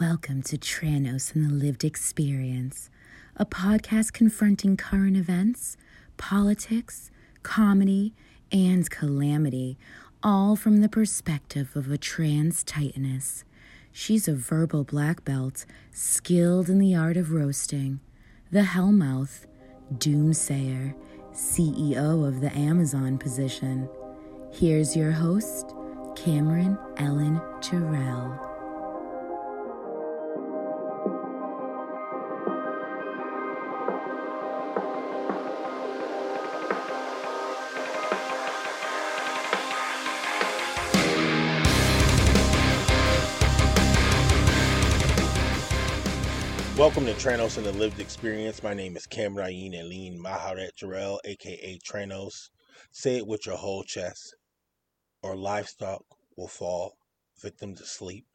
Welcome to Tranos and the Lived Experience, a podcast confronting current events, politics, comedy, and calamity, all from the perspective of a trans titaness. She's a verbal black belt, skilled in the art of roasting, the Hellmouth, Doomsayer, CEO of the Amazon position. Here's your host, Kamryn Ellen Jarrell. Welcome to Tranos and the Lived Experience. My name is Kamryn Aline Maharet Jarrell, aka Tranos. Say it with your whole chest, or livestock will fall victim to sleep,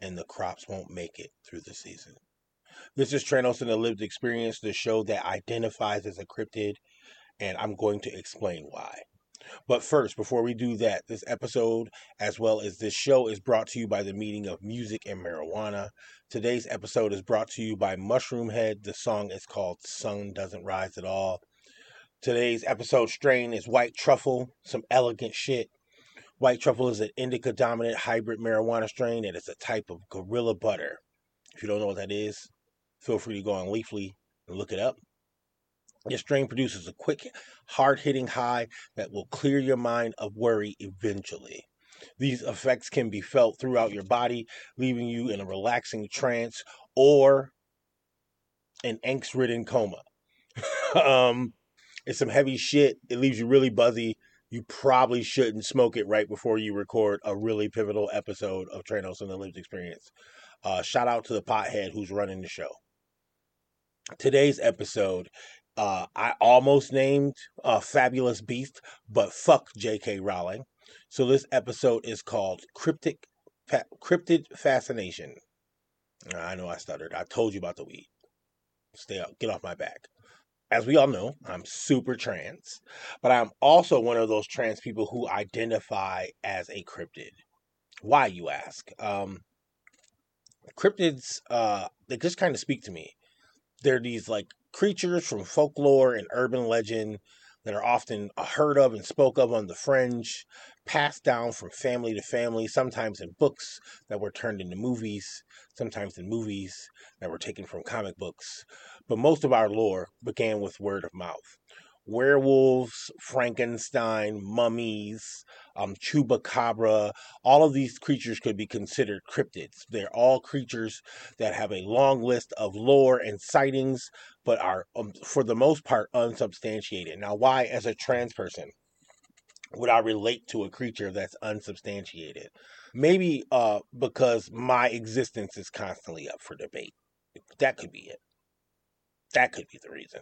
and the crops won't make it through the season. This is Tranos and the Lived Experience, the show that identifies as a cryptid, and I'm going to explain why. But first, before we do that, this episode, as well as this show, is brought to you by the meeting of music and marijuana. Today's episode is brought to you by Mushroomhead. The song is called Sun Doesn't Rise at All. Today's episode strain is White Truffle, some elegant shit. White Truffle is an indica dominant hybrid marijuana strain and it's a type of gorilla butter. If you don't know what that is, feel free to go on Leafly and look it up. This strain produces a quick, hard hitting high that will clear your mind of worry eventually. These effects can be felt throughout your body, leaving you in a relaxing trance or an angst ridden coma. um, it's some heavy shit. It leaves you really buzzy. You probably shouldn't smoke it right before you record a really pivotal episode of Tranos and the Lived Experience. Uh, shout out to the pothead who's running the show. Today's episode uh, I almost named uh, Fabulous Beast, but fuck J.K. Rowling. So this episode is called Cryptic Cryptid Fascination. I know I stuttered. I told you about the weed. Stay out. Get off my back. As we all know, I'm super trans, but I'm also one of those trans people who identify as a cryptid. Why, you ask? Um, cryptids, uh, they just kind of speak to me. They're these like creatures from folklore and urban legend that are often uh, heard of and spoke of on the fringe, passed down from family to family, sometimes in books that were turned into movies, sometimes in movies that were taken from comic books. But most of our lore began with word of mouth werewolves, Frankenstein, mummies, um, chupacabra, all of these creatures could be considered cryptids. They're all creatures that have a long list of lore and sightings, but are, um, for the most part, unsubstantiated. Now, why, as a trans person, would I relate to a creature that's unsubstantiated? Maybe uh, because my existence is constantly up for debate. That could be it. That could be the reason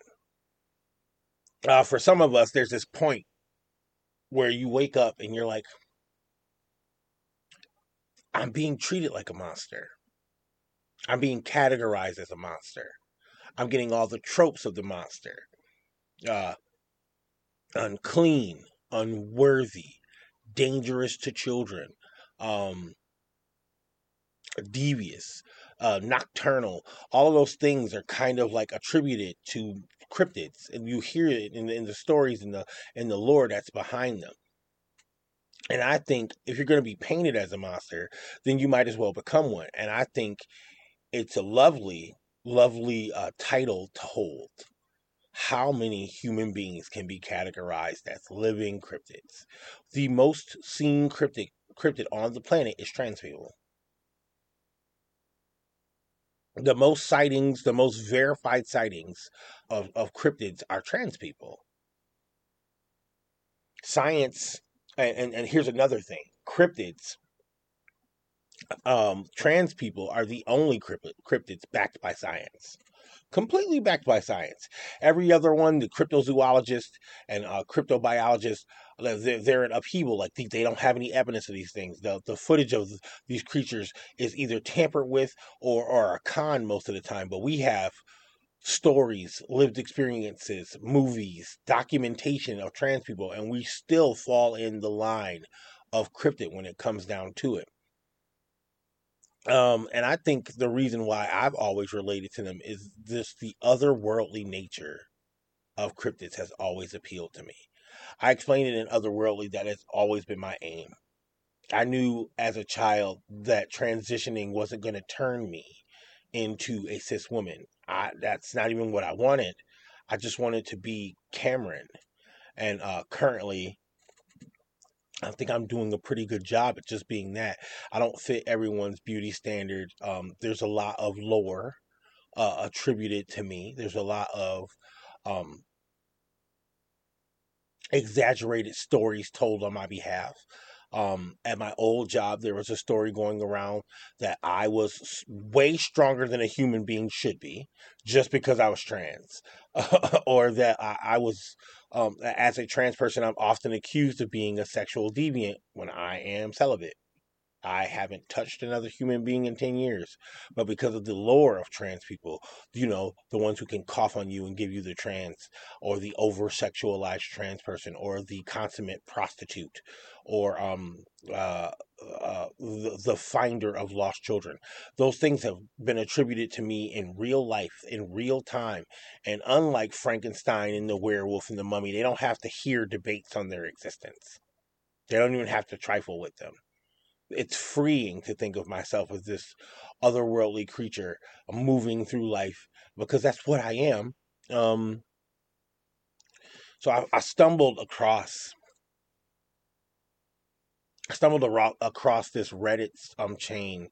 uh, for some of us, there's this point where you wake up and you're like, I'm being treated like a monster. I'm being categorized as a monster. I'm getting all the tropes of the monster. Uh, unclean, unworthy, dangerous to children, um, devious, uh, nocturnal. All of those things are kind of like attributed to cryptids, and you hear it in, in the stories and the and the lore that's behind them. And I think if you're going to be painted as a monster, then you might as well become one. And I think it's a lovely, lovely uh, title to hold. How many human beings can be categorized as living cryptids? The most seen cryptid cryptid on the planet is trans people the most sightings, the most verified sightings of, of cryptids are trans people. Science, and, and, and here's another thing cryptids, um, trans people are the only cryptids backed by science completely backed by science. Every other one, the cryptozoologist and uh, cryptobiologist, they're, in upheaval. Like they, they don't have any evidence of these things. The the footage of these creatures is either tampered with or or a con most of the time. But we have stories, lived experiences, movies, documentation of trans people, and we still fall in the line of cryptid when it comes down to it. Um, and I think the reason why I've always related to them is this the otherworldly nature of cryptids has always appealed to me. I explained it in otherworldly that has always been my aim. I knew as a child that transitioning wasn't going to turn me into a cis woman. I, that's not even what I wanted. I just wanted to be Kamryn. And uh, currently, I think I'm doing a pretty good job at just being that. I don't fit everyone's beauty standard. Um, there's a lot of lore uh, attributed to me. There's a lot of um, exaggerated stories told on my behalf. Um, at my old job, there was a story going around that I was way stronger than a human being should be just because I was trans, or that I, I was, um, as a trans person, I'm often accused of being a sexual deviant when I am celibate. I haven't touched another human being in 10 years. But because of the lore of trans people, you know, the ones who can cough on you and give you the trans, or the over sexualized trans person, or the consummate prostitute, or um, uh, uh, the, the finder of lost children. Those things have been attributed to me in real life, in real time. And unlike Frankenstein and the werewolf and the mummy, they don't have to hear debates on their existence. They don't even have to trifle with them it's freeing to think of myself as this otherworldly creature moving through life because that's what I am. Um, so I, I stumbled across I stumbled across this Reddit um chain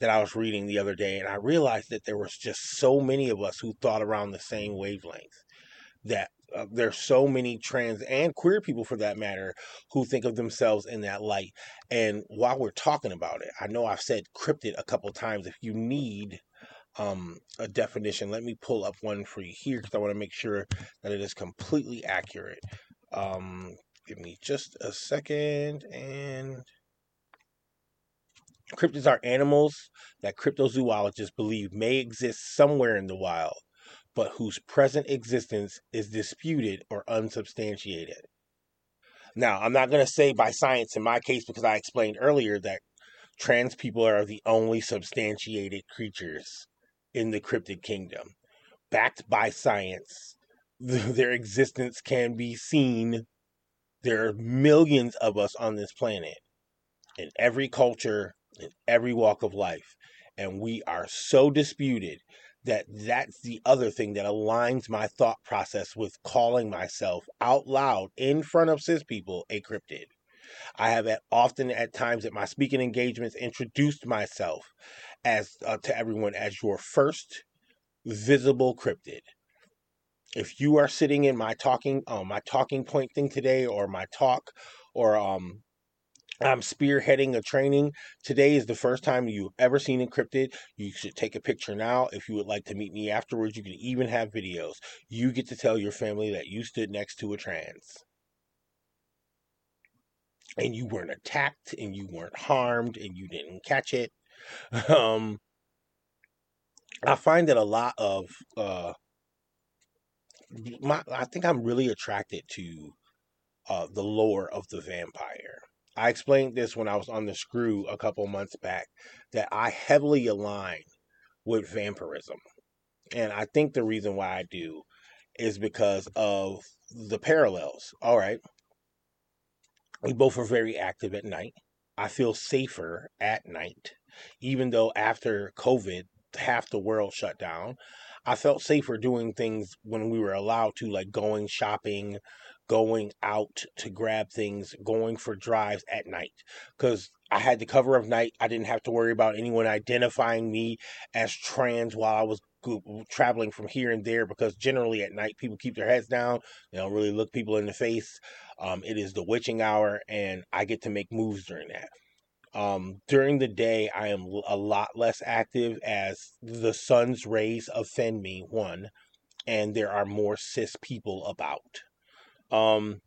that I was reading the other day, and I realized that there was just so many of us who thought around the same wavelength. That uh, there's so many trans and queer people for that matter who think of themselves in that light. And while we're talking about it i know i've said cryptid a couple times if you need um, a definition let me pull up one for you here because i want to make sure that it is completely accurate. Um, give me just a second and cryptids are animals that cryptozoologists believe may exist somewhere in the wild but whose present existence is disputed or unsubstantiated. Now, I'm not going to say by science in my case because I explained earlier that trans people are the only substantiated creatures in the cryptid kingdom. Backed by science, their existence can be seen. There are millions of us on this planet in every culture, in every walk of life. And we are so disputed that that's the other thing that aligns my thought process with calling myself out loud in front of cis people a cryptid. I have at, often at times at my speaking engagements introduced myself as uh, to everyone as your first visible cryptid. If you are sitting in my talking uh, my talking point thing today or my talk or um I'm spearheading a training. Today is the first time you've ever seen Encrypted. You should take a picture now. If you would like to meet me afterwards, you can even have videos. You get to tell your family that you stood next to a trans. And you weren't attacked, and you weren't harmed, and you didn't catch it. Um, I find that a lot of uh, my, I think I'm really attracted to uh, the lore of the vampire I explained this when I was on the screw a couple months back that I heavily align with vampirism. And I think the reason why I do is because of the parallels. All right. We both are very active at night. I feel safer at night, even though after COVID, half the world shut down. I felt safer doing things when we were allowed to, like going shopping, going out to grab things, going for drives at night. Because I had the cover of night. I didn't have to worry about anyone identifying me as trans while I was traveling from here and there because generally at night people keep their heads down they don't really look people in the face um, it is the witching hour and i get to make moves during that um, during the day i am a lot less active as the sun's rays offend me one and there are more cis people about um,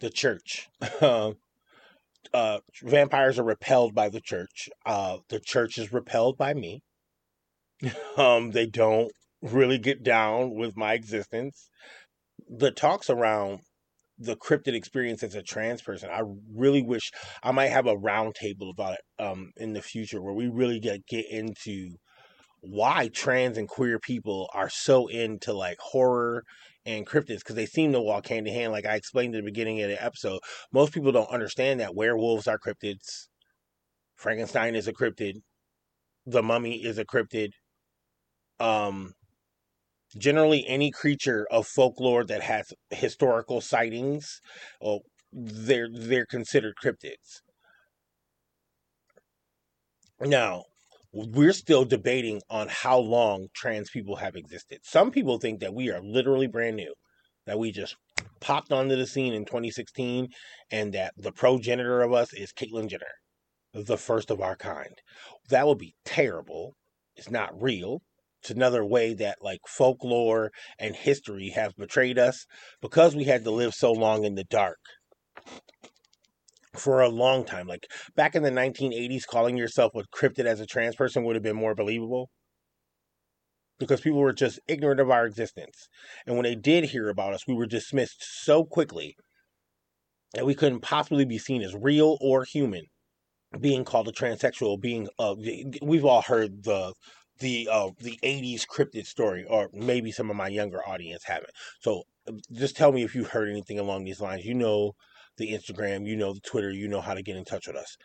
the church. uh, vampires are repelled by the church. Uh, the church is repelled by me. um, they don't really get down with my existence. The talks around the cryptid experience as a trans person. I really wish I might have a roundtable about it um, in the future where we really get get into why trans and queer people are so into like horror and cryptids because they seem to walk hand in hand. Like I explained at the beginning of the episode, most people don't understand that werewolves are cryptids, Frankenstein is a cryptid, the mummy is a cryptid. Um, generally, any creature of folklore that has historical sightings, oh, they're they're considered cryptids. Now, we're still debating on how long trans people have existed. Some people think that we are literally brand new, that we just popped onto the scene in 2016, and that the progenitor of us is Caitlyn Jenner, the first of our kind. That would be terrible. It's not real. It's another way that like folklore and history have betrayed us because we had to live so long in the dark for a long time. Like back in the 1980s, calling yourself a cryptid as a trans person would have been more believable because people were just ignorant of our existence. And when they did hear about us, we were dismissed so quickly that we couldn't possibly be seen as real or human. Being called a transsexual, being uh, we've all heard the the uh the 80s cryptid story or maybe some of my younger audience haven't so just tell me if you've heard anything along these lines you know the Instagram, you know the Twitter, you know how to get in touch with us.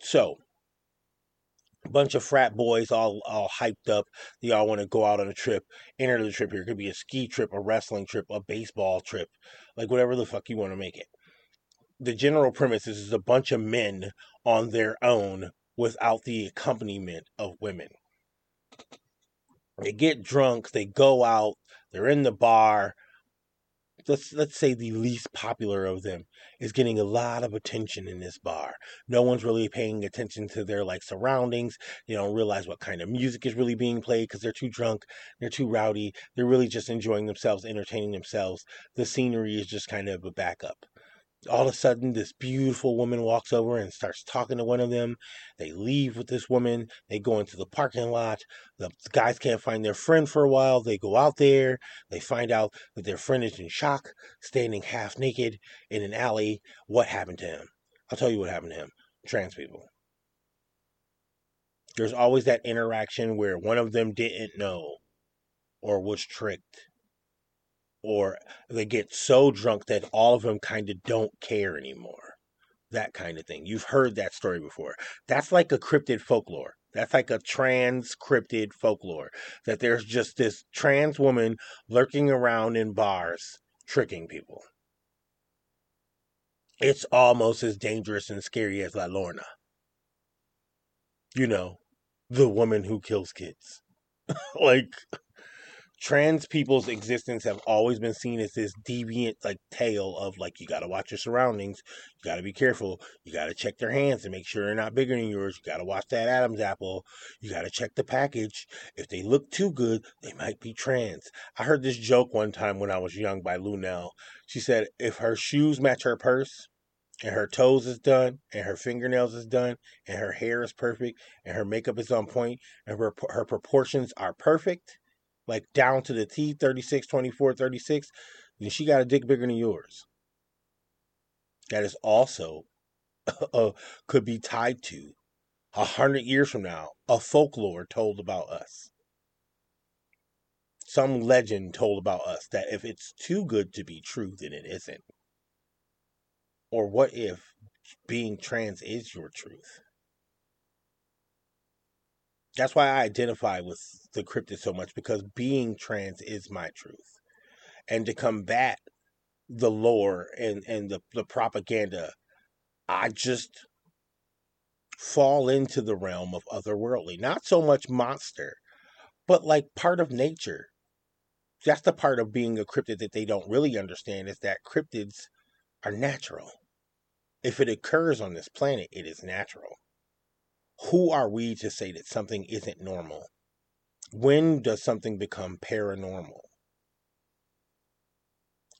So, a bunch of frat boys all all hyped up. They all want to go out on a trip, enter the trip here. It could be a ski trip, a wrestling trip, a baseball trip, like whatever the fuck you want to make it. The general premise is, is a bunch of men on their own without the accompaniment of women. They get drunk, they go out, they're in the bar, let's let's say the least popular of them is getting a lot of attention in this bar. No one's really paying attention to their like surroundings. They don't realize what kind of music is really being played because they're too drunk, they're too rowdy. They're really just enjoying themselves, entertaining themselves. The scenery is just kind of a backup all of a sudden this beautiful woman walks over and starts talking to one of them. They leave with this woman. They go into the parking lot. The guys can't find their friend for a while. They go out there. They find out that their friend is in shock standing half naked in an alley. What happened to him? I'll tell you what happened to him. Trans people. There's always that interaction where one of them didn't know or was tricked or they get so drunk that all of them kind of don't care anymore. That kind of thing. You've heard that story before. That's like a cryptid folklore. That's like a trans cryptid folklore. That there's just this trans woman lurking around in bars tricking people. It's almost as dangerous and scary as La Llorona. You know, the woman who kills kids. like, trans people's existence have always been seen as this deviant like tale of like you got to watch your surroundings you got to be careful you got to check their hands and make sure they're not bigger than yours you got to watch that adam's apple you got to check the package if they look too good they might be trans. I heard this joke one time when i was young by Luenell. She said if her shoes match her purse and her toes is done and her fingernails is done and her hair is perfect and her makeup is on point and her, her proportions are perfect like down to the T, 36, 24, 36, then she got a dick bigger than yours. That is also uh, could be tied to a hundred years from now, a folklore told about us. Some legend told about us that if it's too good to be true, then it isn't. Or what if being trans is your truth? That's why I identify with the cryptid so much because being trans is my truth. And to combat the lore and, and the, the propaganda, I just fall into the realm of otherworldly. Not so much monster, but like part of nature. That's the part of being a cryptid that they don't really understand is that cryptids are natural. If it occurs on this planet, it is natural who are we to say that something isn't normal? When does something become paranormal?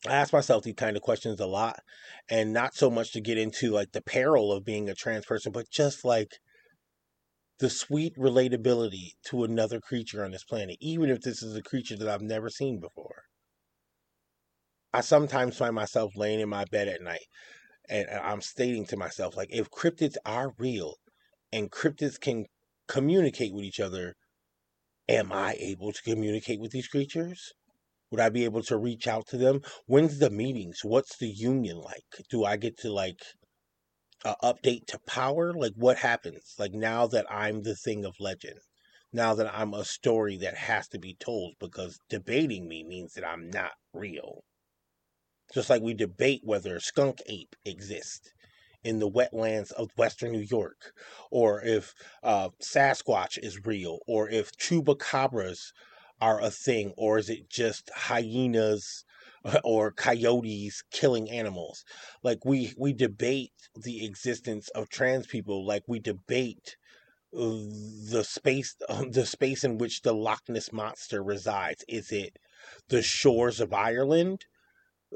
I ask myself these kind of questions a lot, and not so much to get into like the peril of being a trans person, but just like the sweet relatability to another creature on this planet, even if this is a creature that I've never seen before. I sometimes find myself laying in my bed at night and I'm stating to myself, like, if cryptids are real and cryptids can communicate with each other, am I able to communicate with these creatures? Would I be able to reach out to them? When's the meetings? What's the union like? Do I get to like uh, update to power? Like what happens? Like now that I'm the thing of legend, now that I'm a story that has to be told because debating me means that I'm not real. Just like we debate whether skunk ape exists in the wetlands of western New York, or if uh, Sasquatch is real, or if chupacabras are a thing, or is it just hyenas or coyotes killing animals? Like we we debate the existence of trans people, like we debate the space the space in which the Loch Ness monster resides. Is it the shores of Ireland?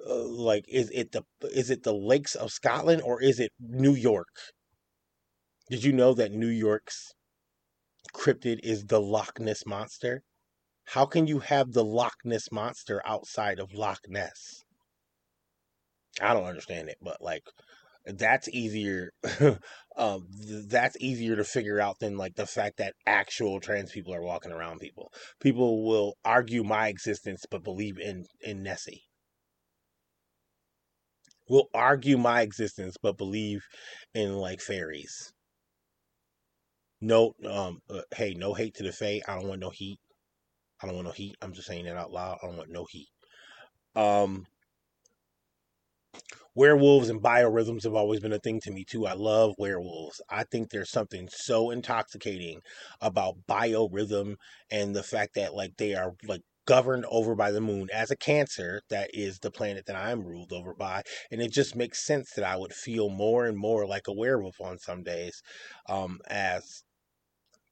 Uh, like is it the is it the lakes of Scotland or is it New York? Did you know that New York's cryptid is the Loch Ness monster? How can you have the Loch Ness monster outside of Loch Ness? I don't understand it, but like that's easier um that's easier to figure out than like the fact that actual trans people are walking around people. People will argue my existence but believe in in Nessie will argue my existence but believe in like fairies. No, um, uh, hey, no hate to the Fae. I don't want no heat. I don't want no heat. I'm just saying that out loud. I don't want no heat. Um, werewolves and biorhythms have always been a thing to me too. I love werewolves. I think there's something so intoxicating about biorhythm and the fact that like they are like governed over by the moon as a cancer that is the planet that i'm ruled over by and it just makes sense that i would feel more and more like a werewolf on some days um, as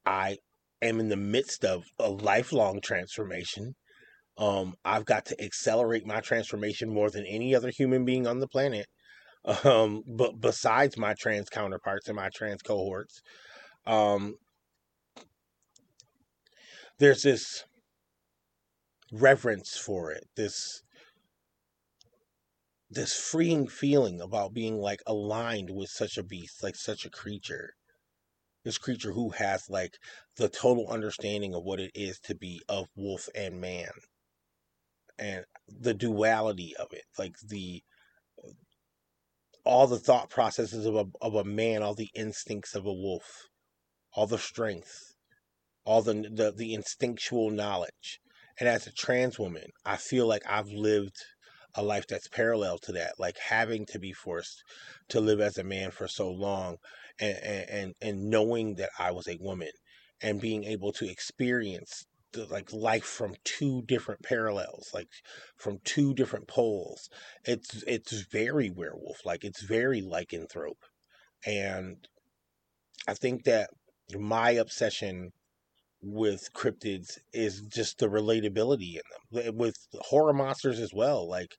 i am in the midst of a lifelong transformation. Um, i've got to accelerate my transformation more than any other human being on the planet um, but besides my trans counterparts and my trans cohorts um, there's this reverence for it, this this freeing feeling about being like aligned with such a beast, like such a creature. This creature who has like the total understanding of what it is to be of wolf and man. And the duality of it, like the all the thought processes of a of a man, all the instincts of a wolf, all the strength, all the the, the instinctual knowledge and as a trans woman, I feel like I've lived a life that's parallel to that, like having to be forced to live as a man for so long and and and knowing that I was a woman and being able to experience the, like life from two different parallels like from two different poles. It's it's very werewolf like it's very lycanthrope. And i think that my obsession with cryptids is just the relatability in them eh, with horror monsters as well like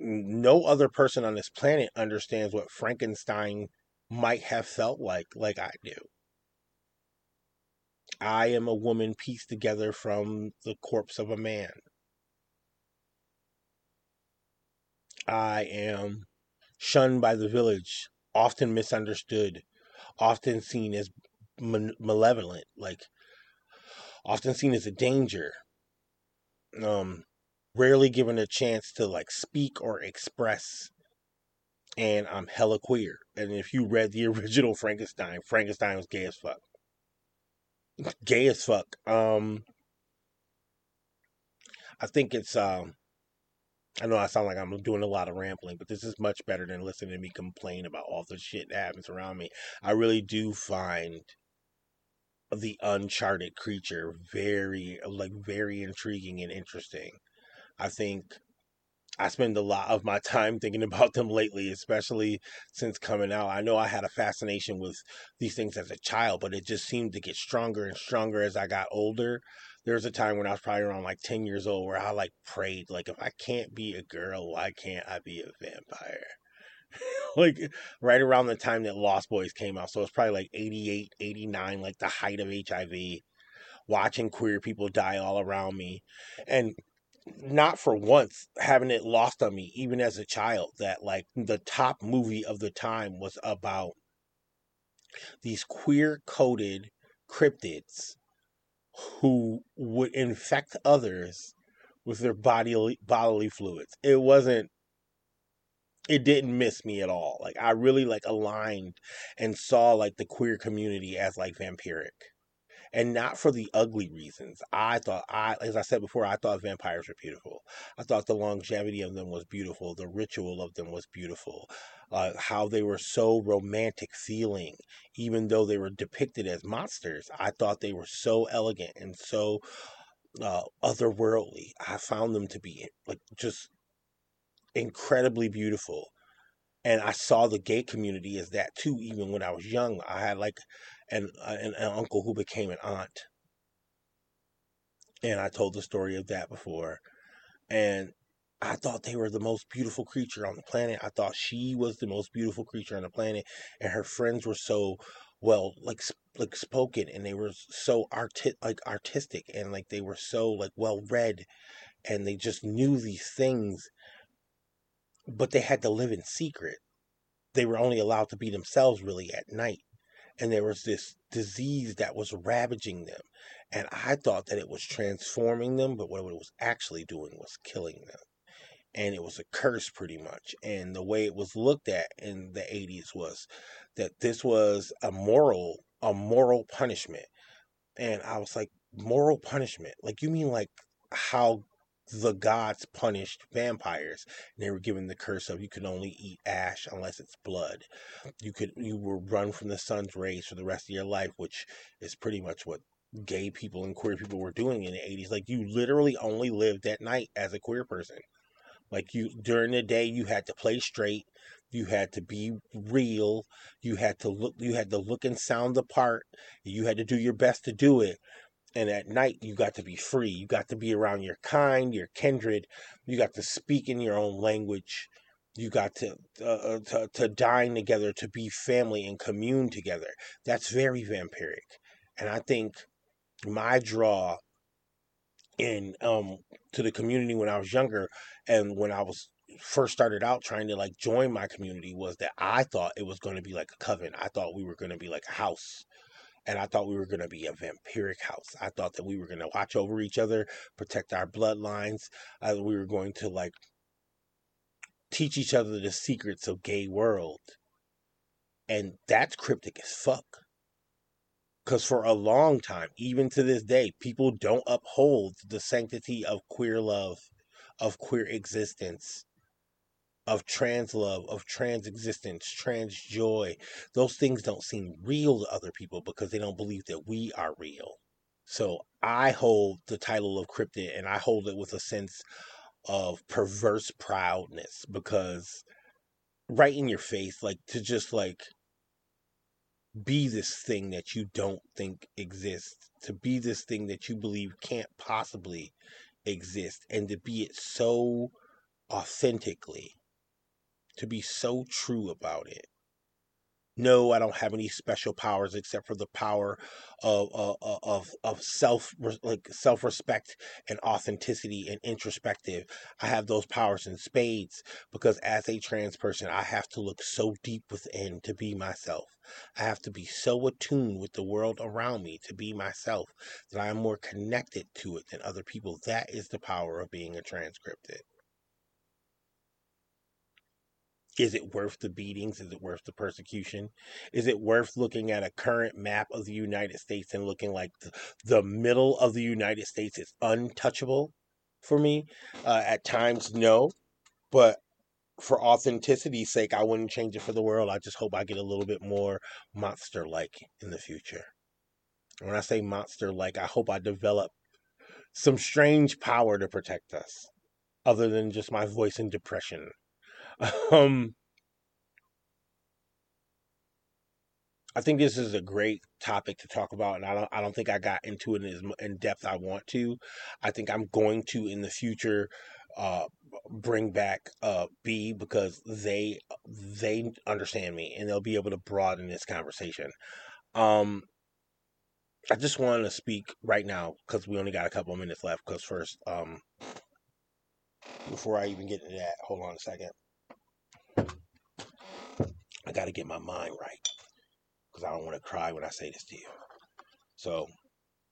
no other person on this planet understands what frankenstein might have felt like like i do. I am a woman pieced together from the corpse of a man. I am shunned by the village often misunderstood often seen as malevolent like often seen as a danger, um, rarely given a chance to like speak or express. And I'm hella queer. And if you read the original Frankenstein, Frankenstein was gay as fuck. gay as fuck. Um, I think it's um, I know I sound like I'm doing a lot of rambling, but this is much better than listening to me complain about all the shit that happens around me. I really do find the uncharted creature very like very intriguing and interesting. I think I spend a lot of my time thinking about them lately, especially since coming out. I know I had a fascination with these things as a child, but it just seemed to get stronger and stronger as I got older. There was a time when I was probably around like 10 years old where I like prayed, like, if I can't be a girl, why can't I be a vampire? like right around the time that Lost Boys came out. So it's probably like 88, 89, like the height of HIV, watching queer people die all around me. And not for once having it lost on me, even as a child, that like the top movie of the time was about these queer coded cryptids who would infect others with their bodily bodily fluids. It wasn't it didn't miss me at all. Like I really like aligned and saw like the queer community as like vampiric and not for the ugly reasons. I thought I as I said before, I thought vampires were beautiful. I thought the longevity of them was beautiful. The ritual of them was beautiful. Uh, how they were so romantic feeling, even though they were depicted as monsters. I thought they were so elegant and so uh, otherworldly. I found them to be like just incredibly beautiful. And I saw the gay community as that too, even when I was young. I had like an, uh, an, an uncle who became an aunt. And I told the story of that before. And I thought they were the most beautiful creature on the planet. I thought she was the most beautiful creature on the planet, and her friends were so well, like like spoken, and they were so arti- like artistic, and like they were so like well read, and they just knew these things, but they had to live in secret. They were only allowed to be themselves really at night and there was this disease that was ravaging them. And I thought that it was transforming them, but what it was actually doing was killing them. And it was a curse pretty much. And the way it was looked at in the 80s was that this was a moral, a moral punishment. And I was like, moral punishment? Like, you mean like how the gods punished vampires and they were given the curse of you could only eat ash unless it's blood. You could you were run from the sun's rays for the rest of your life which is pretty much what gay people and queer people were doing in the 80s like you literally only lived at night as a queer person. Like you during the day you had to play straight you had to be real you had to look you had to look and sound the part you had to do your best to do it and at night you got to be free. You got to be around your kind your kindred. You got to speak in your own language. You got to, uh, uh, to to dine together to be family and commune together. That's very vampiric. And i think my draw in um to the community when i was younger and when i was first started out trying to like join my community was that i thought it was going to be like a coven. I thought we were going to be like a house and I thought we were going to be a vampiric house. I thought that we were going to watch over each other, protect our bloodlines. Uh, we were going to like teach each other the secrets of gay world. And that's cryptic as fuck. Because for a long time, even to this day, people don't uphold the sanctity of queer love, of queer existence, of trans love, of trans existence, trans joy. Those things don't seem real to other people because they don't believe that we are real. So I hold the title of cryptid and I hold it with a sense of perverse proudness because right in your face, like to just like be this thing that you don't think exists, to be this thing that you believe can't possibly exist, and to be it so authentically to be so true about it. No, I don't have any special powers except for the power of of of, of self like self respect and authenticity and introspective. I have those powers in spades because as a trans person, I have to look so deep within to be myself. I have to be so attuned with the world around me to be myself that I am more connected to it than other people. That is the power of being a trans cryptid. Is it worth the beatings? Is it worth the persecution? Is it worth looking at a current map of the United States and looking like the, middle of the United States is untouchable for me? Uh, at times, no. But for authenticity's sake, I wouldn't change it for the world. I just hope I get a little bit more monster like in the future. When I say monster like, I hope I develop some strange power to protect us, other than just my voice and depression. Um, I think this is a great topic to talk about, and I don't I don't think I got into it as in depth I want to. I think I'm going to in the future uh, bring back uh, Bee because they they understand me and they'll be able to broaden this conversation. Um, I just wanted to speak right now because we only got a couple minutes left. Because first, um, before I even get into that, hold on a second. I got to get my mind right because I don't want to cry when I say this to you. So,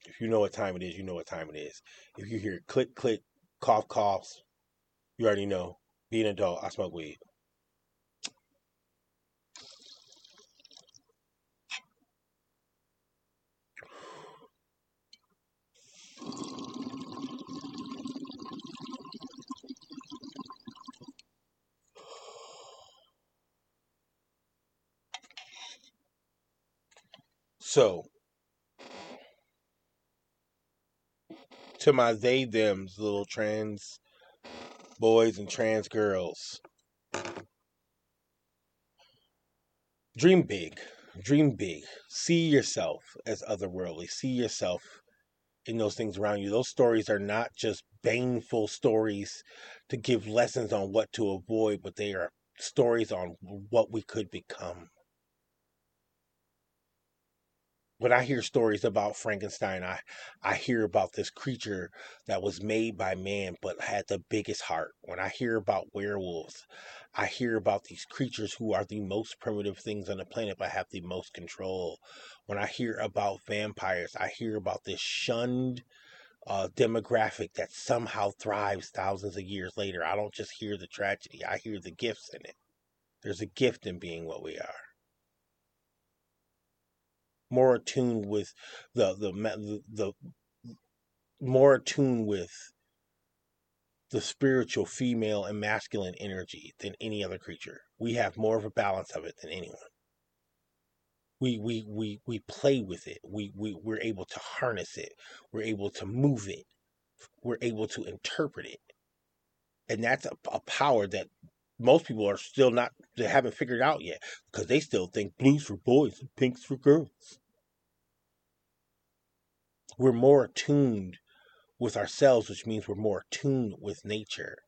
if you know what time it is, you know what time it is. If you hear click, click, cough, coughs, you already know. Be an adult. I smoke weed. So, to my they thems, little trans boys and trans girls, dream big, dream big. See yourself as otherworldly. See yourself in those things around you. Those stories are not just baneful stories to give lessons on what to avoid, but they are stories on what we could become when I hear stories about Frankenstein, I, I hear about this creature that was made by man but had the biggest heart. When I hear about werewolves, I hear about these creatures who are the most primitive things on the planet but have the most control. When I hear about vampires, I hear about this shunned uh, demographic that somehow thrives thousands of years later. I don't just hear the tragedy, I hear the gifts in it. There's a gift in being what we are more attuned with the the the, the more attuned with the spiritual female and masculine energy than any other creature. We have more of a balance of it than anyone. We we we we play with it. We we we're able to harness it. We're able to move it. We're able to interpret it. And that's a, a power that most people are still not they haven't figured out yet because they still think blues for boys and pinks for girls. We're more attuned with ourselves, which means we're more attuned with nature.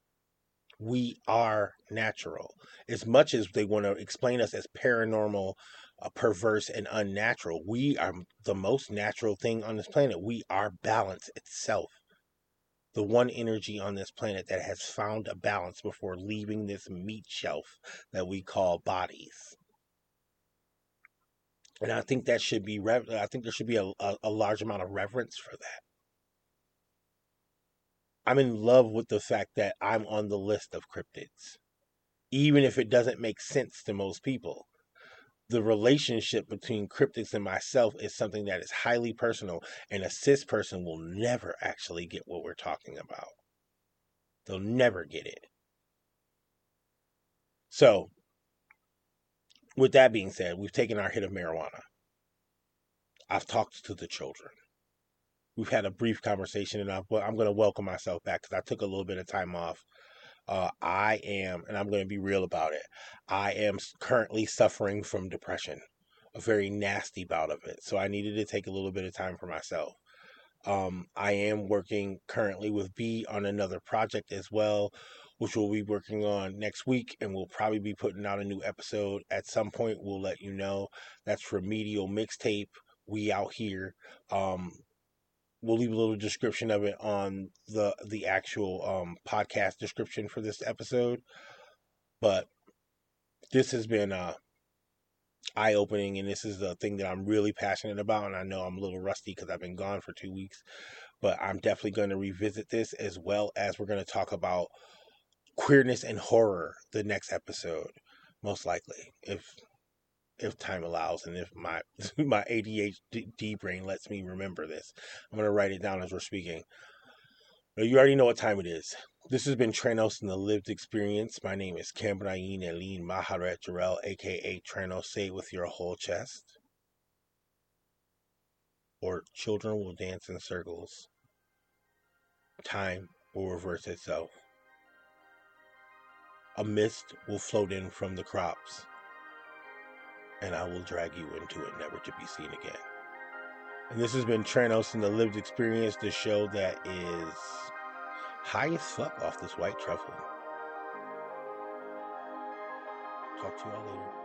We are natural. As much as they want to explain us as paranormal, uh, perverse, and unnatural, we are the most natural thing on this planet. We are balance itself the one energy on this planet that has found a balance before leaving this meat shelf that we call bodies. And I think that should be, I think there should be a, a, a large amount of reverence for that. I'm in love with the fact that I'm on the list of cryptids, even if it doesn't make sense to most people the relationship between cryptids and myself is something that is highly personal, and a cis person will never actually get what we're talking about. They'll never get it. So, with that being said, we've taken our hit of marijuana. I've talked to the children. We've had a brief conversation, and I'm going to welcome myself back because I took a little bit of time off uh, I am, and I'm going to be real about it, I am currently suffering from depression, a very nasty bout of it. So I needed to take a little bit of time for myself. Um, I am working currently with Bee on another project as well, which we'll be working on next week, and we'll probably be putting out a new episode at some point. We'll let you know. That's Remedial Mixtape. We out here. Um, we'll leave a little description of it on the the actual um, podcast description for this episode. But this has been uh, eye opening, and this is the thing that I'm really passionate about. And I know I'm a little rusty because I've been gone for two weeks, but I'm definitely going to revisit this as well as we're going to talk about queerness and horror the next episode, most likely if if time allows and if my my ADHD brain lets me remember this. I'm going to write it down as we're speaking. You already know what time it is. This has been Tranos and the Lived Experience. My name is Kamryn Eileen Maharet Jarrell, aka Tranos. Say with your whole chest. Or children will dance in circles. Time will reverse itself. A mist will float in from the crops and I will drag you into it, never to be seen again. And this has been Tranos and the Lived Experience, the show that is high as fuck off this white truffle. Talk to y'all later.